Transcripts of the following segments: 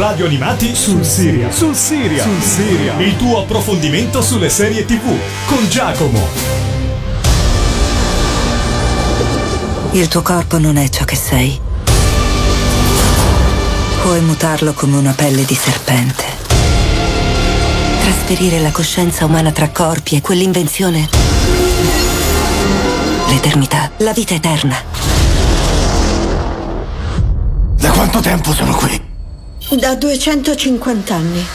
Radio Animati sul Siria. Sul Siria. Sul Siria. Il tuo approfondimento sulle serie TV con Giacomo. Il tuo corpo non è ciò che sei. Puoi mutarlo come una pelle di serpente. Trasferire la coscienza umana tra corpi è quell'invenzione. L'eternità, la vita eterna. Da quanto tempo sono qui? Da 250 anni.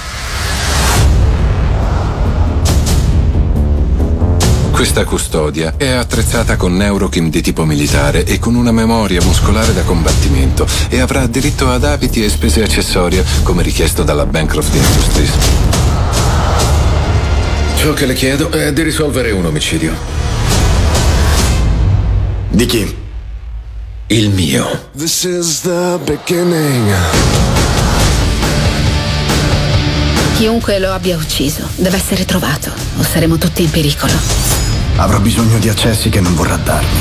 Questa custodia è attrezzata con neurochim di tipo militare e con una memoria muscolare da combattimento e avrà diritto ad abiti e spese accessorie come richiesto dalla Bancroft Industries. Ciò che le chiedo è di risolvere un omicidio. Di chi? Il mio. This is the beginning. Chiunque lo abbia ucciso deve essere trovato o saremo tutti in pericolo. Avrò bisogno di accessi che non vorrà darmi.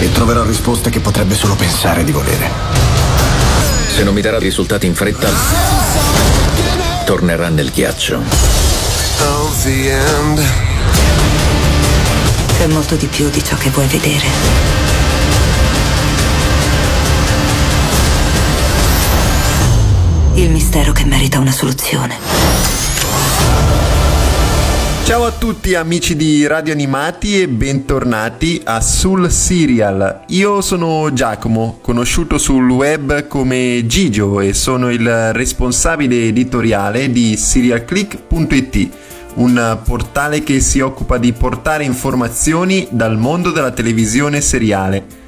E troverò risposte che potrebbe solo pensare di volere. Se non mi darà risultati in fretta, tornerà nel ghiaccio. Of the end. C'è molto di più di ciò che vuoi vedere. Il mistero che merita una soluzione. Ciao a tutti amici di Radio Animati e bentornati a Sul Serial. Io sono Giacomo, conosciuto sul web come Gigio e sono il responsabile editoriale di serialclick.it, un portale che si occupa di portare informazioni dal mondo della televisione seriale.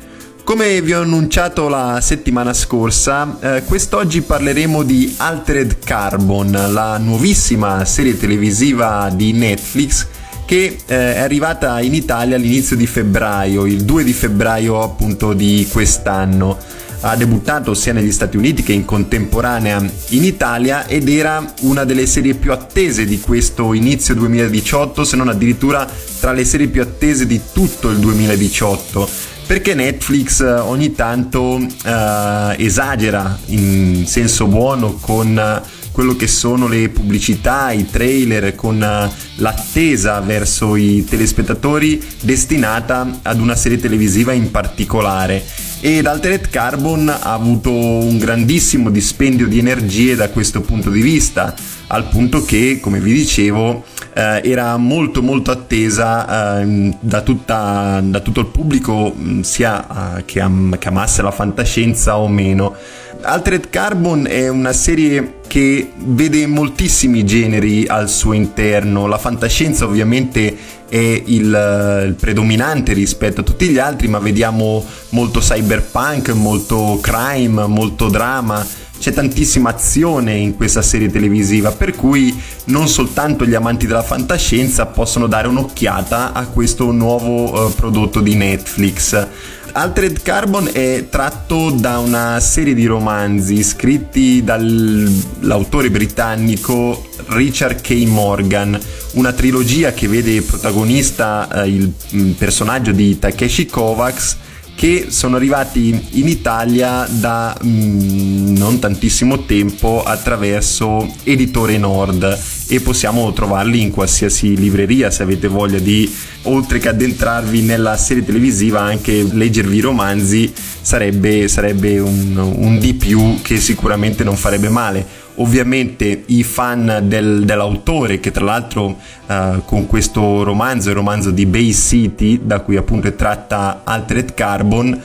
Come vi ho annunciato la settimana scorsa, eh, quest'oggi parleremo di Altered Carbon, la nuovissima serie televisiva di Netflix che eh, è arrivata in Italia all'inizio di febbraio, il 2 di febbraio appunto di quest'anno. Ha debuttato sia negli Stati Uniti che in contemporanea in Italia ed era una delle serie più attese di questo inizio 2018, se non addirittura tra le serie più attese di tutto il 2018 perché Netflix eh, ogni tanto eh, esagera in senso buono con eh, quello che sono le pubblicità, i trailer, con eh, l'attesa verso i telespettatori destinata ad una serie televisiva in particolare. Ed Altered Carbon ha avuto un grandissimo dispendio di energie da questo punto di vista, al punto che, come vi dicevo, eh, era molto molto attesa eh, da, tutta, da, tutto il pubblico, sia eh, che, am- che amasse la fantascienza o meno. Altered Carbon è una serie che vede moltissimi generi al suo interno, la fantascienza ovviamente è il, il, predominante rispetto a tutti gli altri, ma vediamo molto cyberpunk, molto crime, molto drama c'è tantissima azione in questa serie televisiva, per cui non soltanto gli amanti della fantascienza possono dare un'occhiata a questo nuovo uh, prodotto di Netflix. Altered Carbon è tratto da una serie di romanzi scritti dall'autore britannico Richard K. Morgan, una trilogia che vede protagonista uh, il, il personaggio di Takeshi Kovacs che sono arrivati in Italia da mm, non tantissimo tempo attraverso Editore Nord e possiamo trovarli in qualsiasi libreria se avete voglia di oltre che addentrarvi nella serie televisiva anche leggervi i romanzi sarebbe, sarebbe un, un di più che sicuramente non farebbe male ovviamente i fan del, dell'autore che tra l'altro uh, con questo romanzo, il romanzo di Bay City da cui appunto è tratta Altered Carbon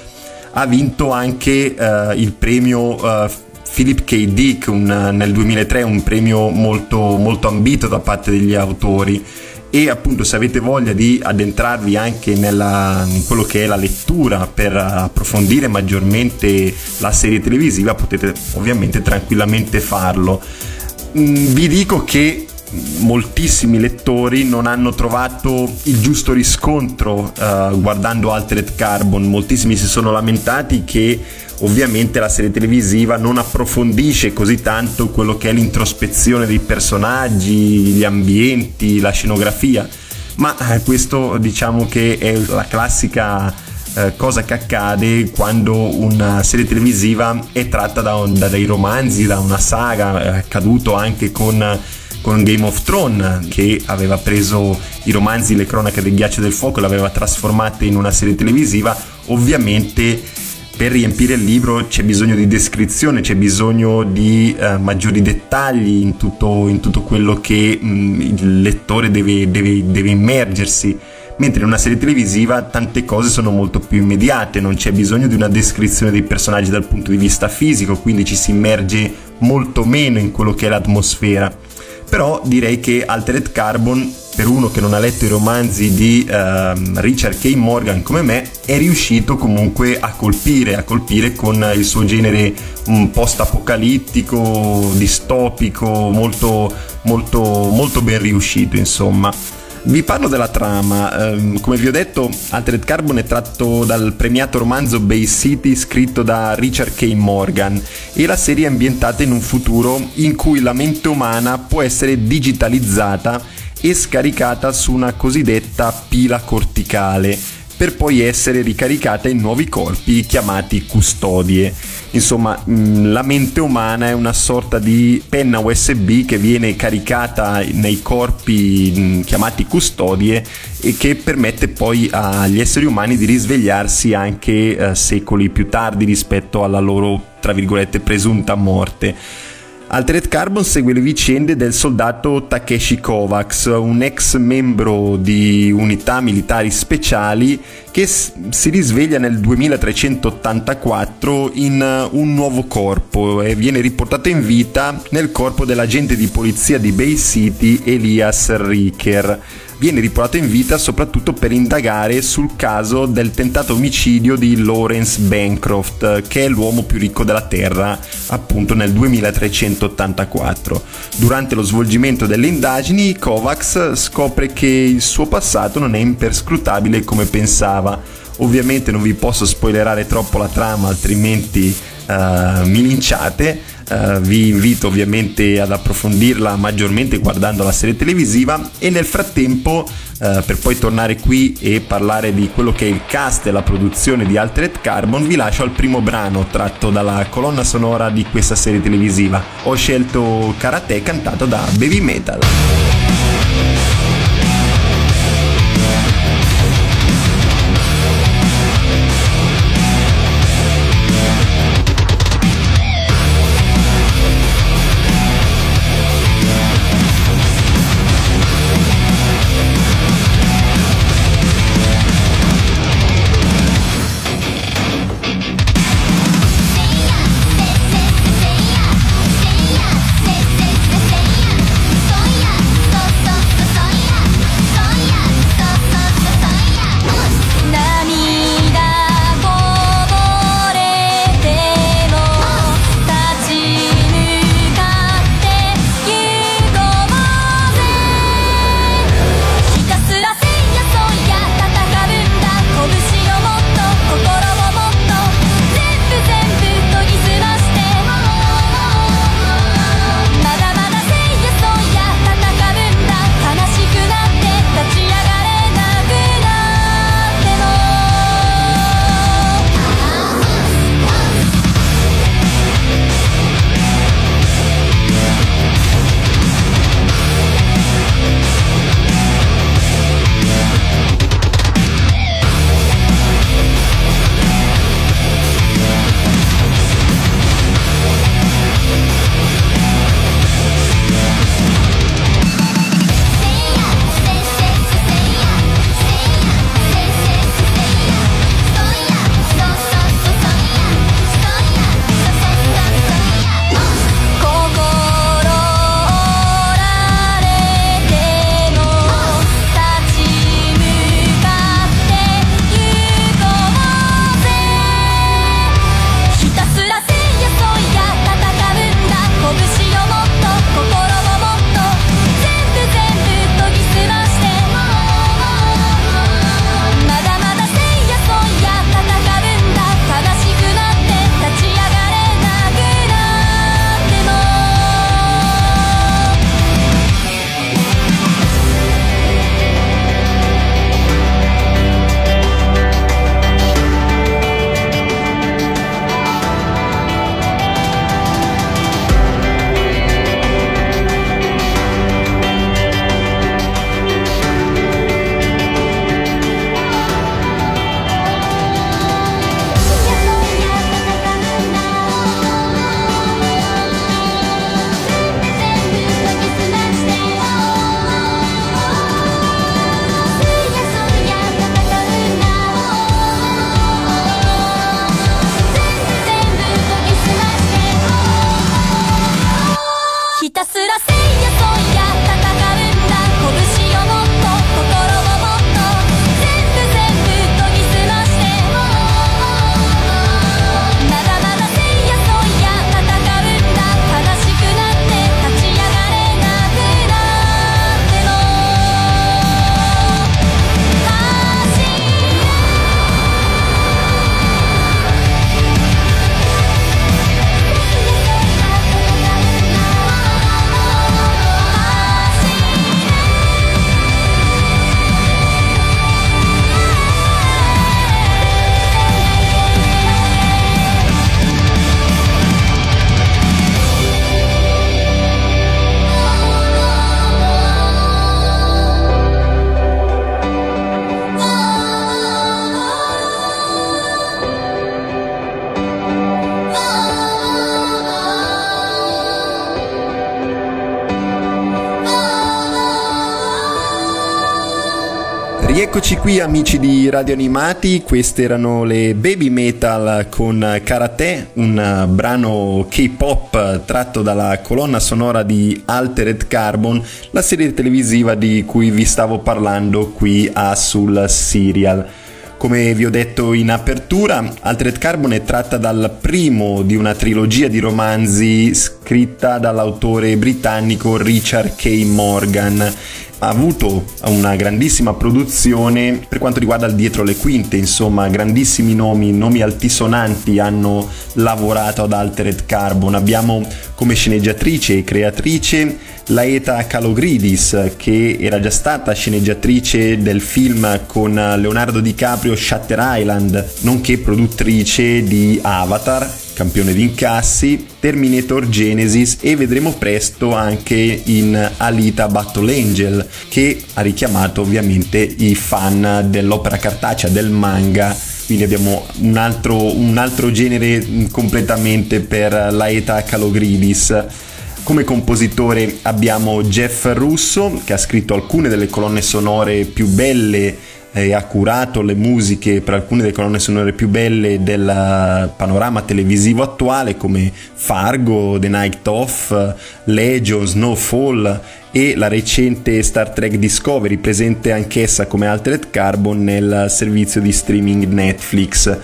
ha vinto anche uh, il premio uh, Philip K. Dick un, nel 2003 un premio molto, molto ambito da parte degli autori e appunto se avete voglia di addentrarvi anche nella, in quello che è la lettura per approfondire maggiormente la serie televisiva potete ovviamente tranquillamente farlo. Mm, vi dico che moltissimi lettori non hanno trovato il giusto riscontro uh, guardando Altered Carbon, moltissimi si sono lamentati che ovviamente la serie televisiva non approfondisce così tanto quello che è l'introspezione dei personaggi, gli ambienti, la scenografia, ma eh, questo diciamo che è la classica eh, cosa che accade quando una serie televisiva è tratta da, da dei romanzi, da una saga, è accaduto anche con con Game of Thrones che aveva preso i romanzi Le cronache del ghiaccio del fuoco e l'aveva trasformata in una serie televisiva ovviamente per riempire il libro c'è bisogno di descrizione, c'è bisogno di uh, maggiori dettagli in tutto, in tutto quello che mh, il lettore deve, deve, deve immergersi mentre in una serie televisiva tante cose sono molto più immediate, non c'è bisogno di una descrizione dei personaggi dal punto di vista fisico, quindi ci si immerge molto meno in quello che è l'atmosfera. Però direi che Altered Carbon per uno che non ha letto i romanzi di uh, Richard K. Morgan come me, è riuscito comunque a colpire, a colpire con il suo genere un post-apocalittico, distopico, molto, molto, molto ben riuscito, insomma. Vi parlo della trama, um, come vi ho detto Altered Carbon è tratto dal premiato romanzo Bay City scritto da Richard K. Morgan e la serie è ambientata in un futuro in cui la mente umana può essere digitalizzata e scaricata su una cosiddetta pila corticale per poi essere ricaricata in nuovi corpi chiamati custodie. Insomma, mm, la mente umana è una sorta di penna USB che viene caricata nei corpi mm, chiamati custodie e che permette poi agli esseri umani di risvegliarsi anche eh, secoli più tardi rispetto alla loro, tra virgolette, presunta morte. Altered Carbon segue le vicende del soldato Takeshi Kovacs, un ex membro di unità militari speciali che si risveglia nel 2384 in un nuovo corpo e viene riportato in vita nel corpo dell'agente di polizia di Bay City Elias Riker viene riportato in vita soprattutto per indagare sul caso del tentato omicidio di Lawrence Bancroft, che è l'uomo più ricco della Terra, appunto nel 2384. Durante lo svolgimento delle indagini, Kovacs scopre che il suo passato non è imperscrutabile come pensava. Ovviamente non vi posso spoilerare troppo la trama, altrimenti uh, mi linciate Uh, vi invito ovviamente ad approfondirla maggiormente guardando la serie televisiva e nel frattempo uh, per poi tornare qui e parlare di quello che è il cast e la produzione di Altered Carbon vi lascio al primo brano tratto dalla colonna sonora di questa serie televisiva. Ho scelto Karate cantato da Baby Metal qui amici di Radio Animati, queste erano le Baby Metal con Karate, un brano K-pop tratto dalla colonna sonora di Altered Carbon, la serie televisiva di cui vi stavo parlando qui a Sul Serial. Come vi ho detto in apertura, Altered Carbon è tratta dal primo di una trilogia di romanzi scritta dall'autore britannico Richard K. Morgan ha avuto una grandissima produzione per quanto riguarda il dietro le quinte, insomma, grandissimi nomi, nomi altisonanti hanno lavorato ad Altered Carbon. Abbiamo come sceneggiatrice e creatrice Laeta Kalogridis, che era già stata sceneggiatrice del film con Leonardo DiCaprio Shutter Island, nonché produttrice di Avatar campione di incassi, Terminator Genesis e vedremo presto anche in Alita Battle Angel che ha richiamato ovviamente i fan dell'opera cartacea, del manga quindi abbiamo un altro, un altro genere completamente per Laeta Calogridis. Come compositore abbiamo Jeff Russo che ha scritto alcune delle colonne sonore più belle e ha curato le musiche per alcune delle colonne sonore più belle del panorama televisivo attuale come Fargo, The Night Off, Legion, Snowfall e la recente Star Trek Discovery presente anch'essa come Altered Carbon nel servizio di streaming Netflix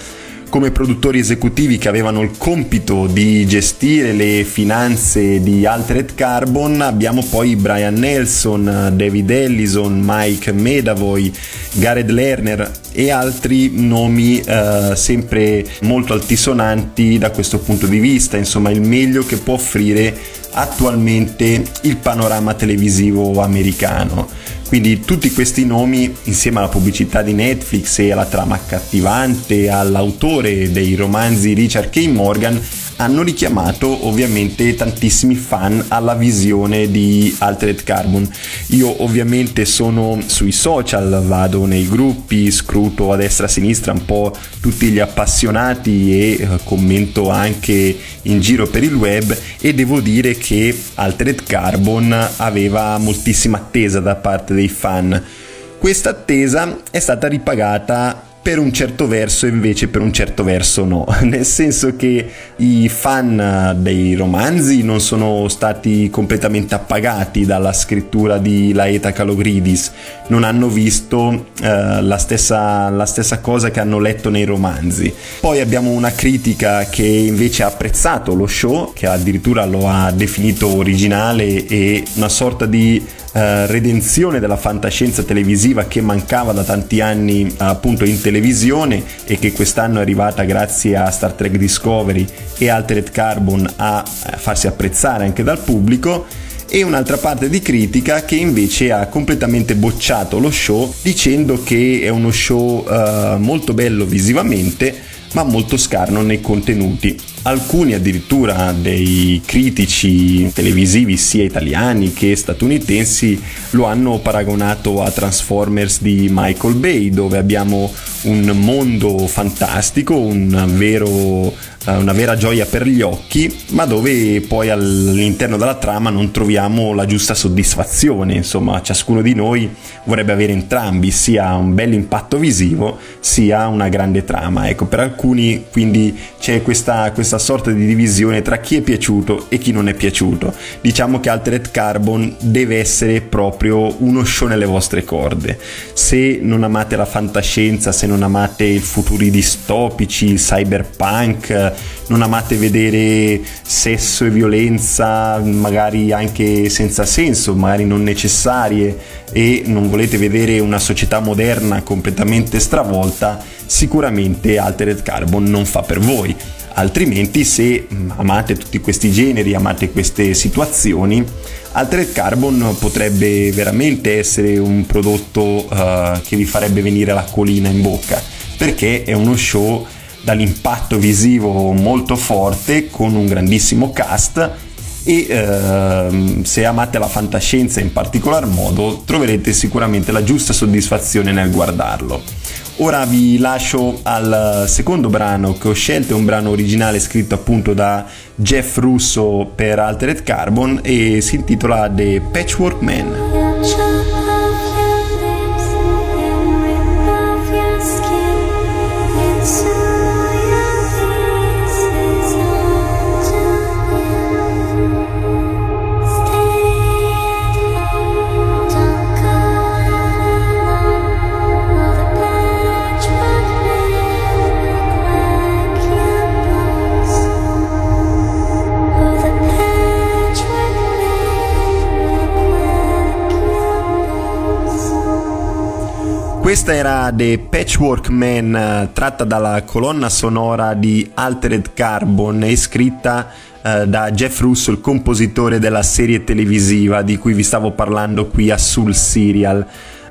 come produttori esecutivi che avevano il compito di gestire le finanze di Altered Carbon abbiamo poi Brian Nelson, David Ellison, Mike Medavoy, Gareth Lerner e altri nomi eh, sempre molto altisonanti da questo punto di vista, insomma il meglio che può offrire attualmente il panorama televisivo americano. Quindi tutti questi nomi, insieme alla pubblicità di Netflix e alla trama accattivante, all'autore dei romanzi Richard K. Morgan, hanno richiamato ovviamente tantissimi fan alla visione di Altered Carbon. Io ovviamente sono sui social, vado nei gruppi, scruto a destra e a sinistra un po' tutti gli appassionati e eh, commento anche in giro per il web e devo dire che Altered Carbon aveva moltissima attesa da parte dei fan. Questa attesa è stata ripagata per un certo verso invece per un certo verso no, nel senso che i fan dei romanzi non sono stati completamente appagati dalla scrittura di Laeta Calogridis, non hanno visto eh, la, stessa, la stessa cosa che hanno letto nei romanzi. Poi abbiamo una critica che invece ha apprezzato lo show, che addirittura lo ha definito originale e una sorta di eh, redenzione della fantascienza televisiva che mancava da tanti anni appunto in televisione e che quest'anno è arrivata grazie a Star Trek Discovery e Altered Carbon a farsi apprezzare anche dal pubblico. E un'altra parte di critica che invece ha completamente bocciato lo show dicendo che è uno show uh, molto bello visivamente ma molto scarno nei contenuti. Alcuni addirittura dei critici televisivi sia italiani che statunitensi lo hanno paragonato a Transformers di Michael Bay dove abbiamo un mondo fantastico, un vero una vera gioia per gli occhi, ma dove poi all'interno della trama non troviamo la giusta soddisfazione. Insomma, ciascuno di noi vorrebbe avere entrambi, sia un bel impatto visivo, sia una grande trama. Ecco, per alcuni quindi c'è questa, questa sorta di divisione tra chi è piaciuto e chi non è piaciuto. Diciamo che Altered Carbon deve essere proprio uno show nelle vostre corde. Se non amate la fantascienza, se non amate i futuri distopici, il cyberpunk, non amate vedere sesso e violenza magari anche senza senso, magari non necessarie e non volete vedere una società moderna completamente stravolta, sicuramente Altered Carbon non fa per voi. Altrimenti se amate tutti questi generi, amate queste situazioni, Altered Carbon potrebbe veramente essere un prodotto uh, che vi farebbe venire l'acquolina in bocca, perché è uno show dall'impatto visivo molto forte con un grandissimo cast e ehm, se amate la fantascienza in particolar modo troverete sicuramente la giusta soddisfazione nel guardarlo. Ora vi lascio al secondo brano che ho scelto, è un brano originale scritto appunto da Jeff Russo per Altered Carbon e si intitola The Patchwork Man. Questa era The Patchwork Man, eh, tratta dalla colonna sonora di Altered Carbon e scritta eh, da Jeff Russo, il compositore della serie televisiva di cui vi stavo parlando qui a Sul Serial.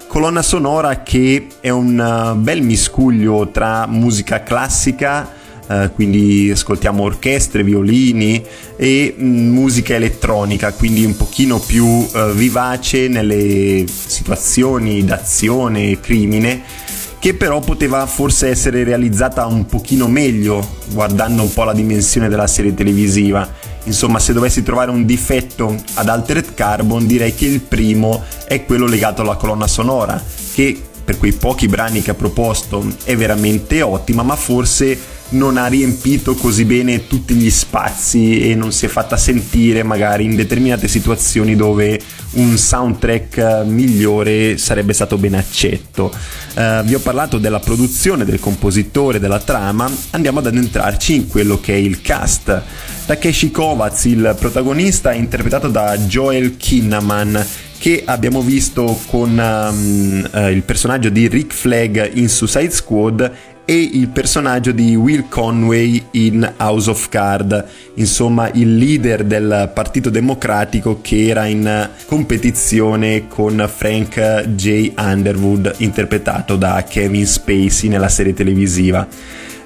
Colonna sonora che è un uh, bel miscuglio tra musica classica, Uh, quindi ascoltiamo orchestre, violini e mm, musica elettronica, quindi un pochino più uh, vivace nelle situazioni d'azione e crimine che però poteva forse essere realizzata un pochino meglio guardando un po' la dimensione della serie televisiva. Insomma, se dovessi trovare un difetto ad Altered Carbon, direi che il primo è quello legato alla colonna sonora, che per quei pochi brani che ha proposto è veramente ottima, ma forse non ha riempito così bene tutti gli spazi e non si è fatta sentire magari in determinate situazioni dove un soundtrack migliore sarebbe stato ben accetto. Uh, vi ho parlato della produzione, del compositore, della trama, andiamo ad addentrarci in quello che è il cast. Takeshi Kovacs, il protagonista, è interpretato da Joel Kinnaman, che abbiamo visto con um, uh, il personaggio di Rick Flag in Suicide Squad e il personaggio di Will Conway in House of Card, insomma il leader del Partito Democratico che era in competizione con Frank J. Underwood, interpretato da Kevin Spacey nella serie televisiva.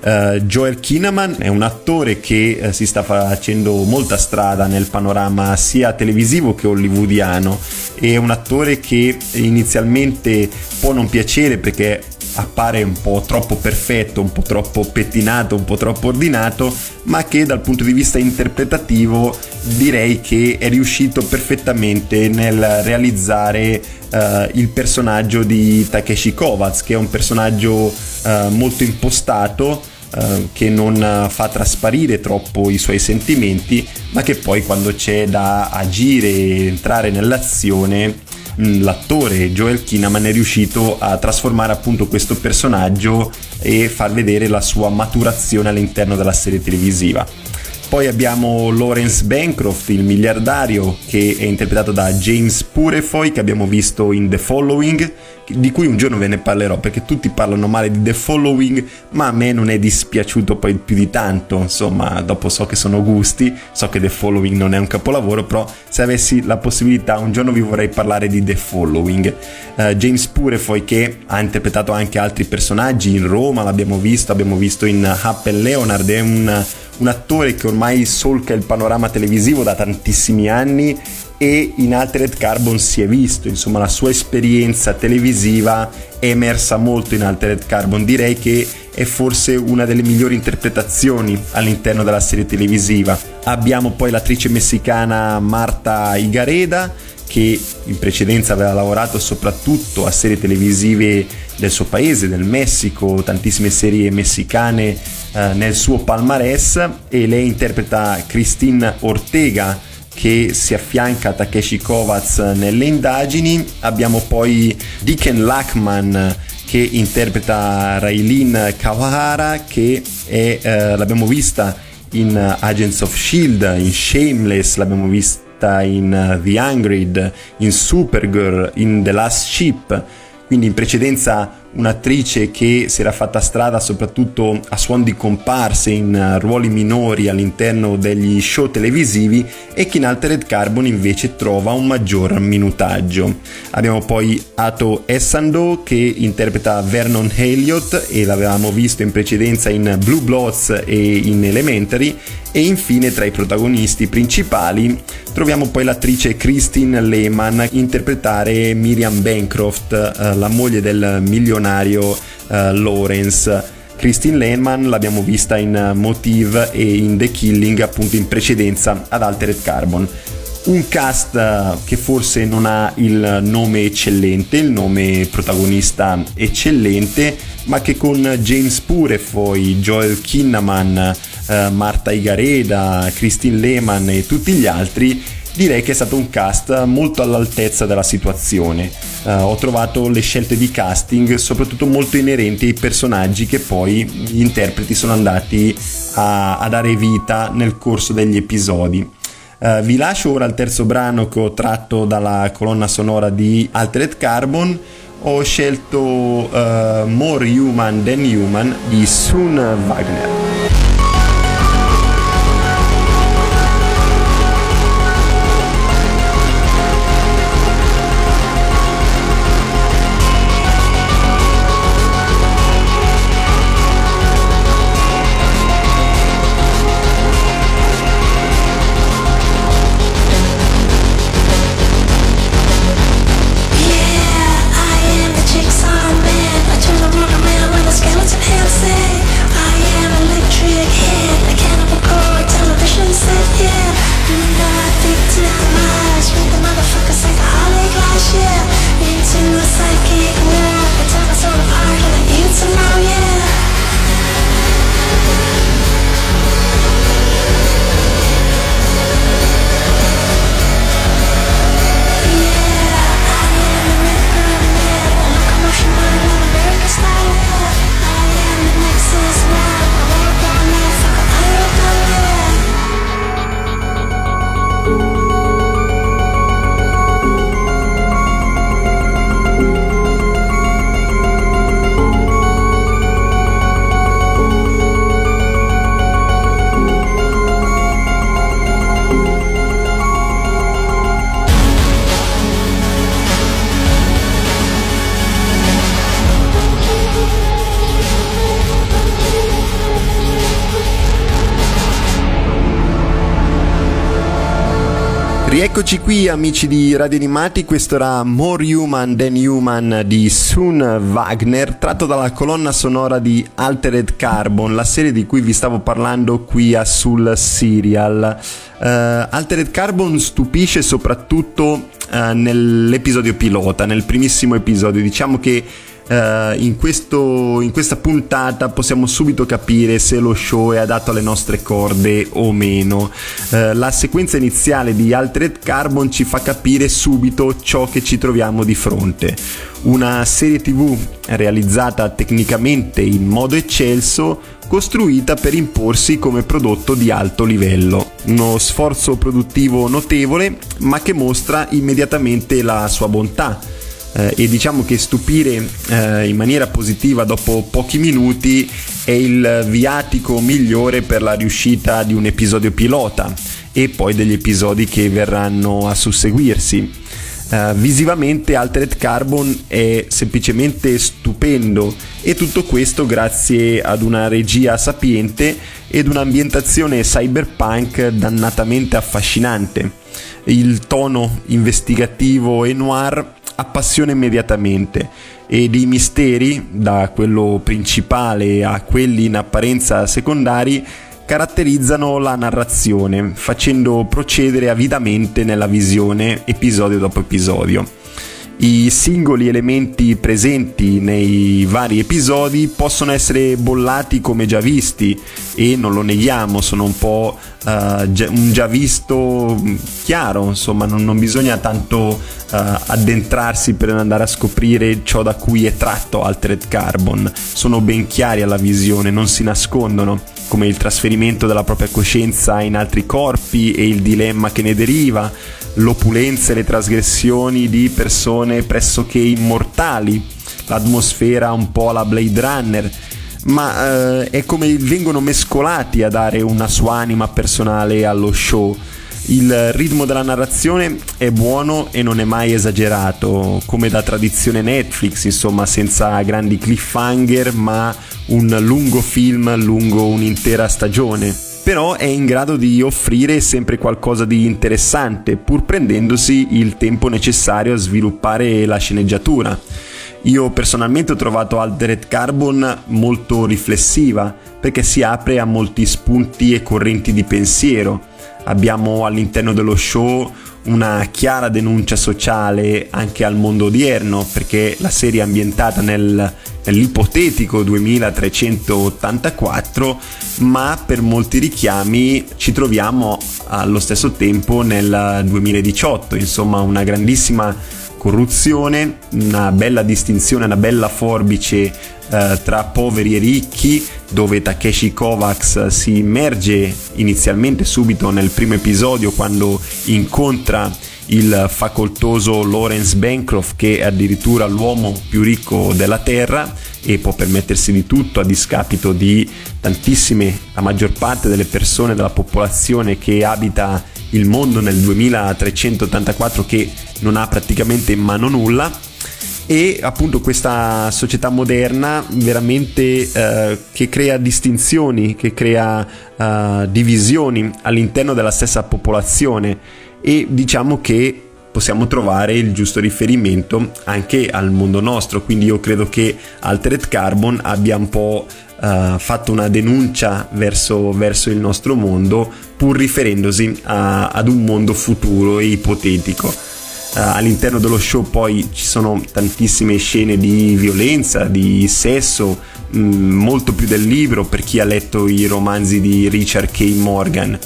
Uh, Joel Kinnaman è un attore che uh, si sta facendo molta strada nel panorama sia televisivo che hollywoodiano. È un attore che inizialmente può non piacere perché appare un po' troppo perfetto, un po' troppo pettinato, un po' troppo ordinato, ma che dal punto di vista interpretativo direi che è riuscito perfettamente nel realizzare uh, il personaggio di Takeshi Kovacs, che è un personaggio uh, molto impostato, Uh, che non fa trasparire troppo i suoi sentimenti, ma che poi quando c'è da agire entrare nell'azione l'attore Joel Kinnaman è riuscito a trasformare appunto questo personaggio e far vedere la sua maturazione all'interno della serie televisiva. Poi abbiamo Lawrence Bancroft, il miliardario, che è interpretato da James Purefoy, che abbiamo visto in The Following, di cui un giorno ve ne parlerò, perché tutti parlano male di The Following, ma a me non è dispiaciuto poi più di tanto, insomma, dopo so che sono gusti, so che The Following non è un capolavoro, però se avessi la possibilità un giorno vi vorrei parlare di The Following. Uh, James Purefoy, che ha interpretato anche altri personaggi in Roma, l'abbiamo visto, abbiamo visto in Happel Leonard, è un un attore che ormai solca il panorama televisivo da tantissimi anni e in Altered Carbon si è visto, insomma la sua esperienza televisiva è emersa molto in Altered Carbon, direi che è forse una delle migliori interpretazioni all'interno della serie televisiva. Abbiamo poi l'attrice messicana Marta Igareda che in precedenza aveva lavorato soprattutto a serie televisive del suo paese, del Messico, tantissime serie messicane eh, nel suo palmarès e lei interpreta Christine Ortega che si affianca a Takeshi Kovacs nelle indagini. Abbiamo poi Deacon Lachman che interpreta Raylene Kawahara che è, eh, l'abbiamo vista in Agents of Shield, in Shameless, l'abbiamo vista in The Hungry, in Supergirl, in The Last Ship quindi in precedenza un'attrice che si era fatta strada soprattutto a suon di comparse in eh, ruoli minori all'interno degli show televisivi e che in Altered Carbon invece trova un maggior minutaggio. Abbiamo poi Ato Essando che interpreta Vernon Elliott e l'avevamo visto in precedenza in Blue Bloods e in Elementary e infine tra i protagonisti principali troviamo poi l'attrice Christine Lehman interpretare Miriam Bancroft, eh, la moglie del milionario eh, Lawrence. Christine Lehman l'abbiamo vista in Motive e in The Killing appunto in precedenza ad Altered Carbon. Un cast eh, che forse non ha il nome eccellente, il nome protagonista eccellente, ma che con James Purefoy, Joel Kinnaman, eh, Marta Igareda, Christine Lehman e tutti gli altri, direi che è stato un cast molto all'altezza della situazione. Uh, ho trovato le scelte di casting soprattutto molto inerenti ai personaggi che poi gli interpreti sono andati a, a dare vita nel corso degli episodi. Uh, vi lascio ora il terzo brano che ho tratto dalla colonna sonora di Altered Carbon, ho scelto uh, More Human Than Human di Sun Wagner. Rieccoci qui amici di Radio Animati, questo era More Human Than Human di Sun Wagner, tratto dalla colonna sonora di Altered Carbon, la serie di cui vi stavo parlando qui a Sul Serial. Uh, Altered Carbon stupisce soprattutto uh, nell'episodio pilota, nel primissimo episodio, diciamo che Uh, in, questo, in, questa puntata possiamo subito capire se lo show è adatto alle nostre corde o meno. Uh, la sequenza iniziale di Altered Carbon ci fa capire subito ciò che ci troviamo di fronte. Una serie tv realizzata tecnicamente in modo eccelso, costruita per imporsi come prodotto di alto livello. Uno sforzo produttivo notevole, ma che mostra immediatamente la sua bontà eh, e diciamo che stupire eh, in maniera positiva dopo pochi minuti è il viatico migliore per la riuscita di un episodio pilota e poi degli episodi che verranno a susseguirsi. Uh, visivamente Altered Carbon è semplicemente stupendo e tutto questo grazie ad una regia sapiente ed un'ambientazione cyberpunk dannatamente affascinante. Il tono investigativo e noir appassiona immediatamente ed i misteri, da quello principale a quelli in apparenza secondari, caratterizzano la narrazione, facendo procedere avidamente nella visione episodio dopo episodio. I singoli elementi presenti nei vari episodi possono essere bollati come già visti e non lo neghiamo, sono un po' uh, un già visto chiaro, insomma non, non bisogna tanto uh, addentrarsi per andare a scoprire ciò da cui è tratto Altered Carbon, sono ben chiari alla visione, non si nascondono come il trasferimento della propria coscienza in altri corpi e il dilemma che ne deriva, l'opulenza e le trasgressioni di persone pressoché immortali, l'atmosfera un po' alla Blade Runner, ma eh, è come vengono mescolati a dare una sua anima personale allo show. Il ritmo della narrazione è buono e non è mai esagerato, come da tradizione Netflix, insomma, senza grandi cliffhanger, ma un lungo film lungo un'intera stagione però è in grado di offrire sempre qualcosa di interessante, pur prendendosi il tempo necessario a sviluppare la sceneggiatura. Io personalmente ho trovato Altered Carbon molto riflessiva, perché si apre a molti spunti e correnti di pensiero. Abbiamo all'interno dello show una chiara denuncia sociale anche al mondo odierno, perché la serie è ambientata nel, nell'ipotetico 2384, ma per molti richiami ci troviamo allo stesso tempo nel 2018, insomma una grandissima corruzione, una bella distinzione, una bella forbice eh, tra poveri e ricchi, dove Takeshi Kovacs si immerge inizialmente subito nel primo episodio quando incontra il facoltoso Lawrence Bancroft che è addirittura l'uomo più ricco della Terra e può permettersi di tutto a discapito di tantissime, la maggior parte delle persone della popolazione che abita il mondo nel 2384 che non ha praticamente in mano nulla e appunto questa società moderna veramente eh, che crea distinzioni, che crea eh, divisioni all'interno della stessa popolazione e diciamo che possiamo trovare il giusto riferimento anche al mondo nostro, quindi io credo che Altered Carbon abbia un po' uh, fatto una denuncia verso, verso, il nostro mondo pur riferendosi a, ad un mondo futuro e ipotetico. Uh, all'interno dello show poi ci sono tantissime scene di violenza, di sesso, mh, mm, molto più del libro per chi ha letto i romanzi di Richard K. Morgan.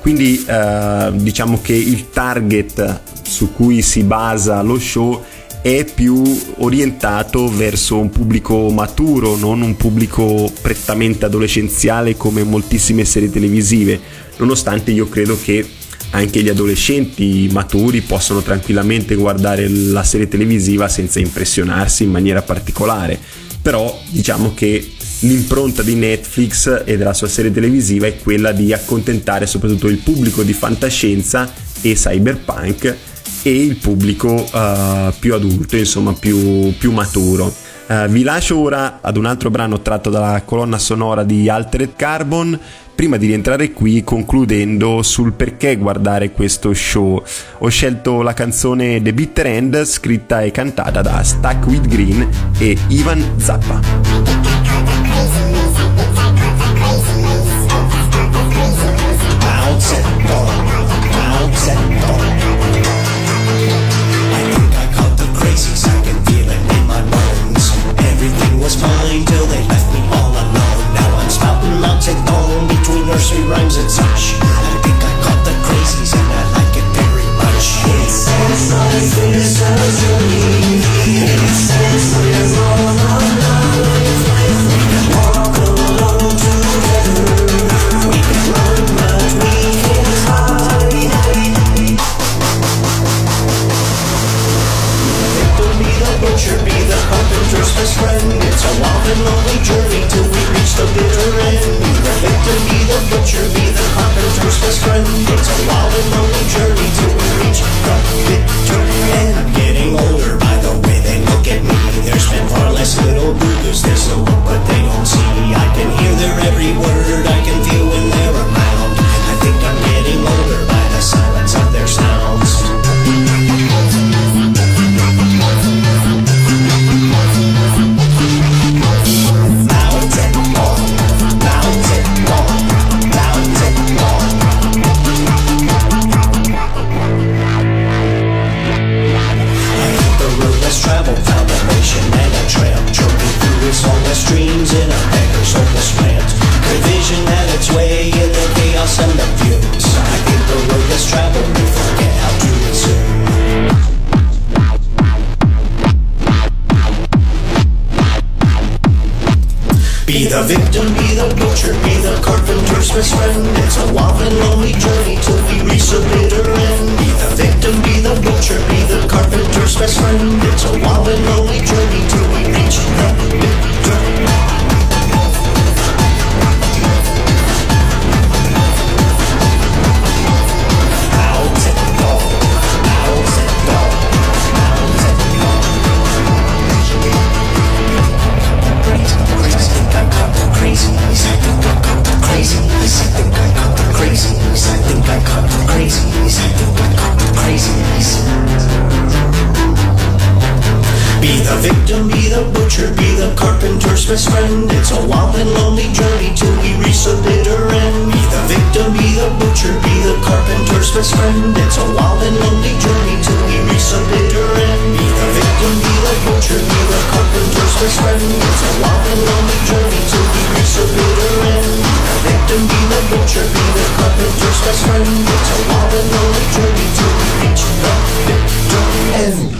Quindi uh, diciamo che il target su cui si basa lo show è più orientato verso un pubblico maturo, non un pubblico prettamente adolescenziale come moltissime serie televisive, nonostante io credo che anche gli adolescenti maturi possono tranquillamente guardare la serie televisiva senza impressionarsi in maniera particolare. Però diciamo che l'impronta di Netflix e della sua serie televisiva è quella di accontentare soprattutto il pubblico di fantascienza e cyberpunk e il pubblico uh, più adulto, insomma più, più maturo. Uh, vi lascio ora ad un altro brano tratto dalla colonna sonora di Altered Carbon prima di rientrare qui concludendo sul perché guardare questo show. Ho scelto la canzone The Bitter End scritta e cantata da Stack with Green e Ivan Zappa. Was fine till they left me all alone. Now I'm spouting lots of between nursery rhymes and such. I think I caught the crazies and I like it very much. It says life is a journey. It we're all. We walk together. We can run, we can't be the butcher, be the carpenter's best friend. It's a long and lonely journey till we reach the bitter end. The be the butcher, be the carpenter's best friend. It's a wild and lonely journey to reach the bitter end. I'm getting older by the way they look at me. There's been far less little boogers, there's no hope, but they don't see. I can hear their every word, I can feel best friend. It's a wild and lonely journey till we reach the bitter end. Be the victim, be the butcher, be the carpenter's best friend. It's a wild and lonely journey till we reach the bitter end. Be the victim, be the butcher, be the carpenter's best friend. It's a wild and lonely journey till we reach the bitter end. Be the victim, be the butcher, be the carpenter's best friend. It's a wild and lonely journey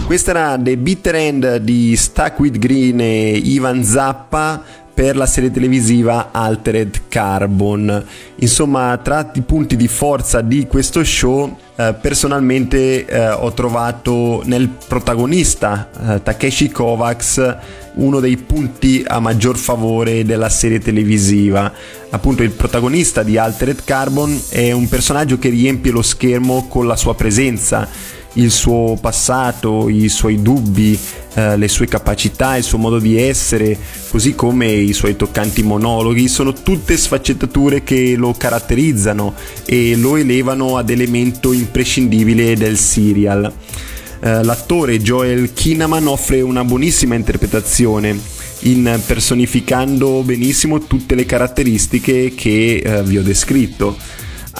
Questa era The Bitter End di Stuck with Green e Ivan Zappa per la serie televisiva Altered Carbon. Insomma, tra i punti di forza di questo show, eh, personalmente eh, ho trovato nel protagonista eh, Takeshi Kovacs uno dei punti a maggior favore della serie televisiva. Appunto il protagonista di Altered Carbon è un personaggio che riempie lo schermo con la sua presenza il suo passato, i suoi dubbi, eh, le sue capacità, il suo modo di essere, così come i suoi toccanti monologhi, sono tutte sfaccettature che lo caratterizzano e lo elevano ad elemento imprescindibile del serial. Eh, l'attore Joel Kinnaman offre una buonissima interpretazione impersonificando benissimo tutte le caratteristiche che eh, vi ho descritto.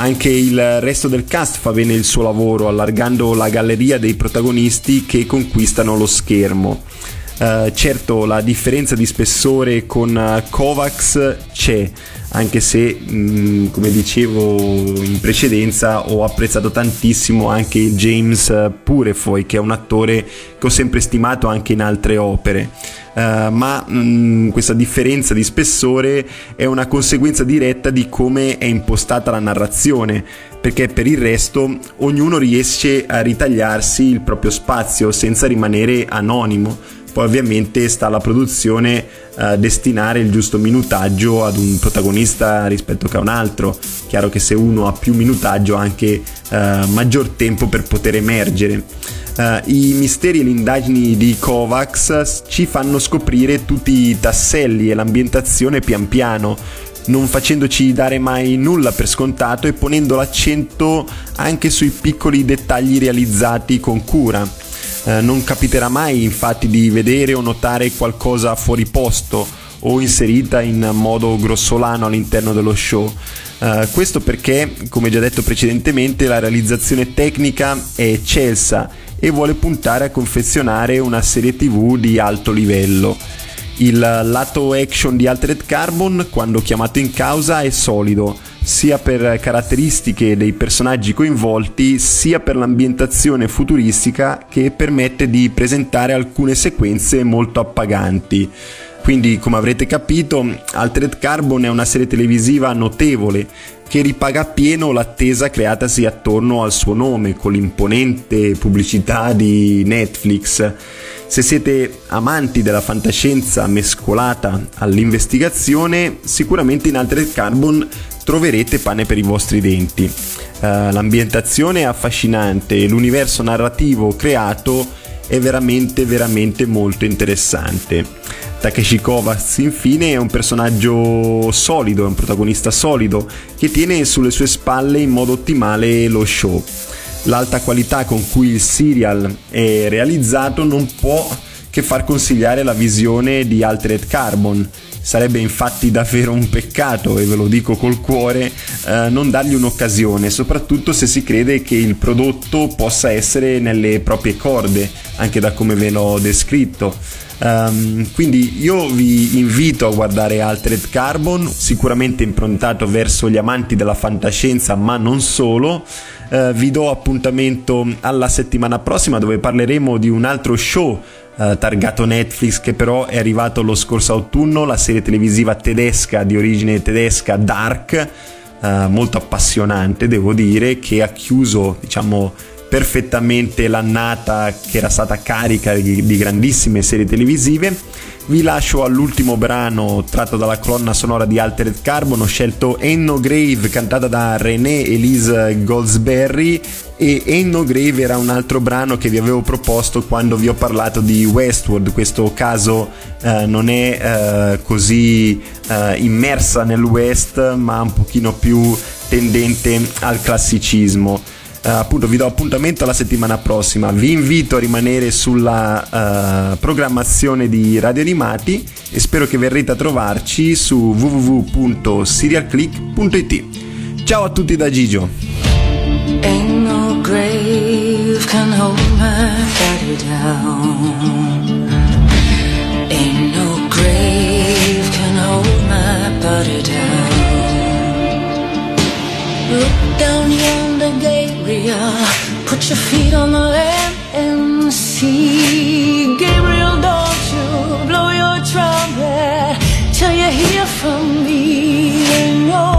Anche il resto del cast fa bene il suo lavoro, allargando la galleria dei protagonisti che conquistano lo schermo. Uh, certo, la differenza di spessore con uh, Kovacs c'è, anche se, mh, mm, come dicevo in precedenza, ho apprezzato tantissimo anche James Purefoy, che è un attore che ho sempre stimato anche in altre opere. Uh, ma mh, mm, questa differenza di spessore è una conseguenza diretta di come è impostata la narrazione, perché per il resto ognuno riesce a ritagliarsi il proprio spazio senza rimanere anonimo poi ovviamente sta alla produzione eh, destinare il giusto minutaggio ad un protagonista rispetto che a un altro. Chiaro che se uno ha più minutaggio ha anche eh, maggior tempo per poter emergere. Uh, I misteri e le indagini di Kovacs ci fanno scoprire tutti i tasselli e l'ambientazione pian piano, non facendoci dare mai nulla per scontato e ponendo l'accento anche sui piccoli dettagli realizzati con cura. Eh, non capiterà mai infatti di vedere o notare qualcosa fuori posto o inserita in modo grossolano all'interno dello show. Uh, questo perché, come già detto precedentemente, la realizzazione tecnica è eccelsa e vuole puntare a confezionare una serie tv di alto livello. Il lato action di Altered Carbon, quando chiamato in causa, è solido, sia per caratteristiche dei personaggi coinvolti, sia per l'ambientazione futuristica che permette di presentare alcune sequenze molto appaganti. Quindi, come avrete capito, Altered Carbon è una serie televisiva notevole che ripaga appieno l'attesa creatasi attorno al suo nome con l'imponente pubblicità di Netflix. Se siete amanti della fantascienza mescolata all'investigazione, sicuramente in Altered Carbon troverete pane per i vostri denti. Uh, l'ambientazione è affascinante e l'universo narrativo creato è veramente veramente molto interessante. Takeshi Kovacs infine è un personaggio solido, è un protagonista solido che tiene sulle sue spalle in modo ottimale lo show. L'alta qualità con cui il serial è realizzato non può che far consigliare la visione di Altered Carbon, Sarebbe infatti davvero un peccato, e ve lo dico col cuore, eh, non dargli un'occasione, soprattutto se si crede che il prodotto possa essere nelle proprie corde, anche da come ve l'ho descritto. Um, quindi io vi invito a guardare Altered Carbon, sicuramente improntato verso gli amanti della fantascienza, ma non solo. Uh, vi do appuntamento alla settimana prossima dove parleremo di un altro show uh, targato Netflix che però è arrivato lo scorso autunno, la serie televisiva tedesca di origine tedesca Dark, uh, molto appassionante devo dire, che ha chiuso diciamo perfettamente l'annata che era stata carica di, di grandissime serie televisive. Vi lascio all'ultimo brano tratto dalla colonna sonora di Altered Carbon, ho scelto Enno Grave cantata da René Elise Goldsberry e Enno Grave era un altro brano che vi avevo proposto quando vi ho parlato di Westworld, questo caso eh, non è eh, così eh, immersa nel West ma un pochino più tendente al classicismo. Uh, appunto vi do appuntamento la settimana prossima. Vi invito a rimanere sulla uh, programmazione di Radio Animati e spero che verrete a trovarci su www.serialclick.it ciao a tutti da Gigio. Ain't no grave can hold my body down. Ain't no grave can hold my body Look down Put your feet on the land and see. Gabriel, don't you blow your trumpet till you hear from me. And oh,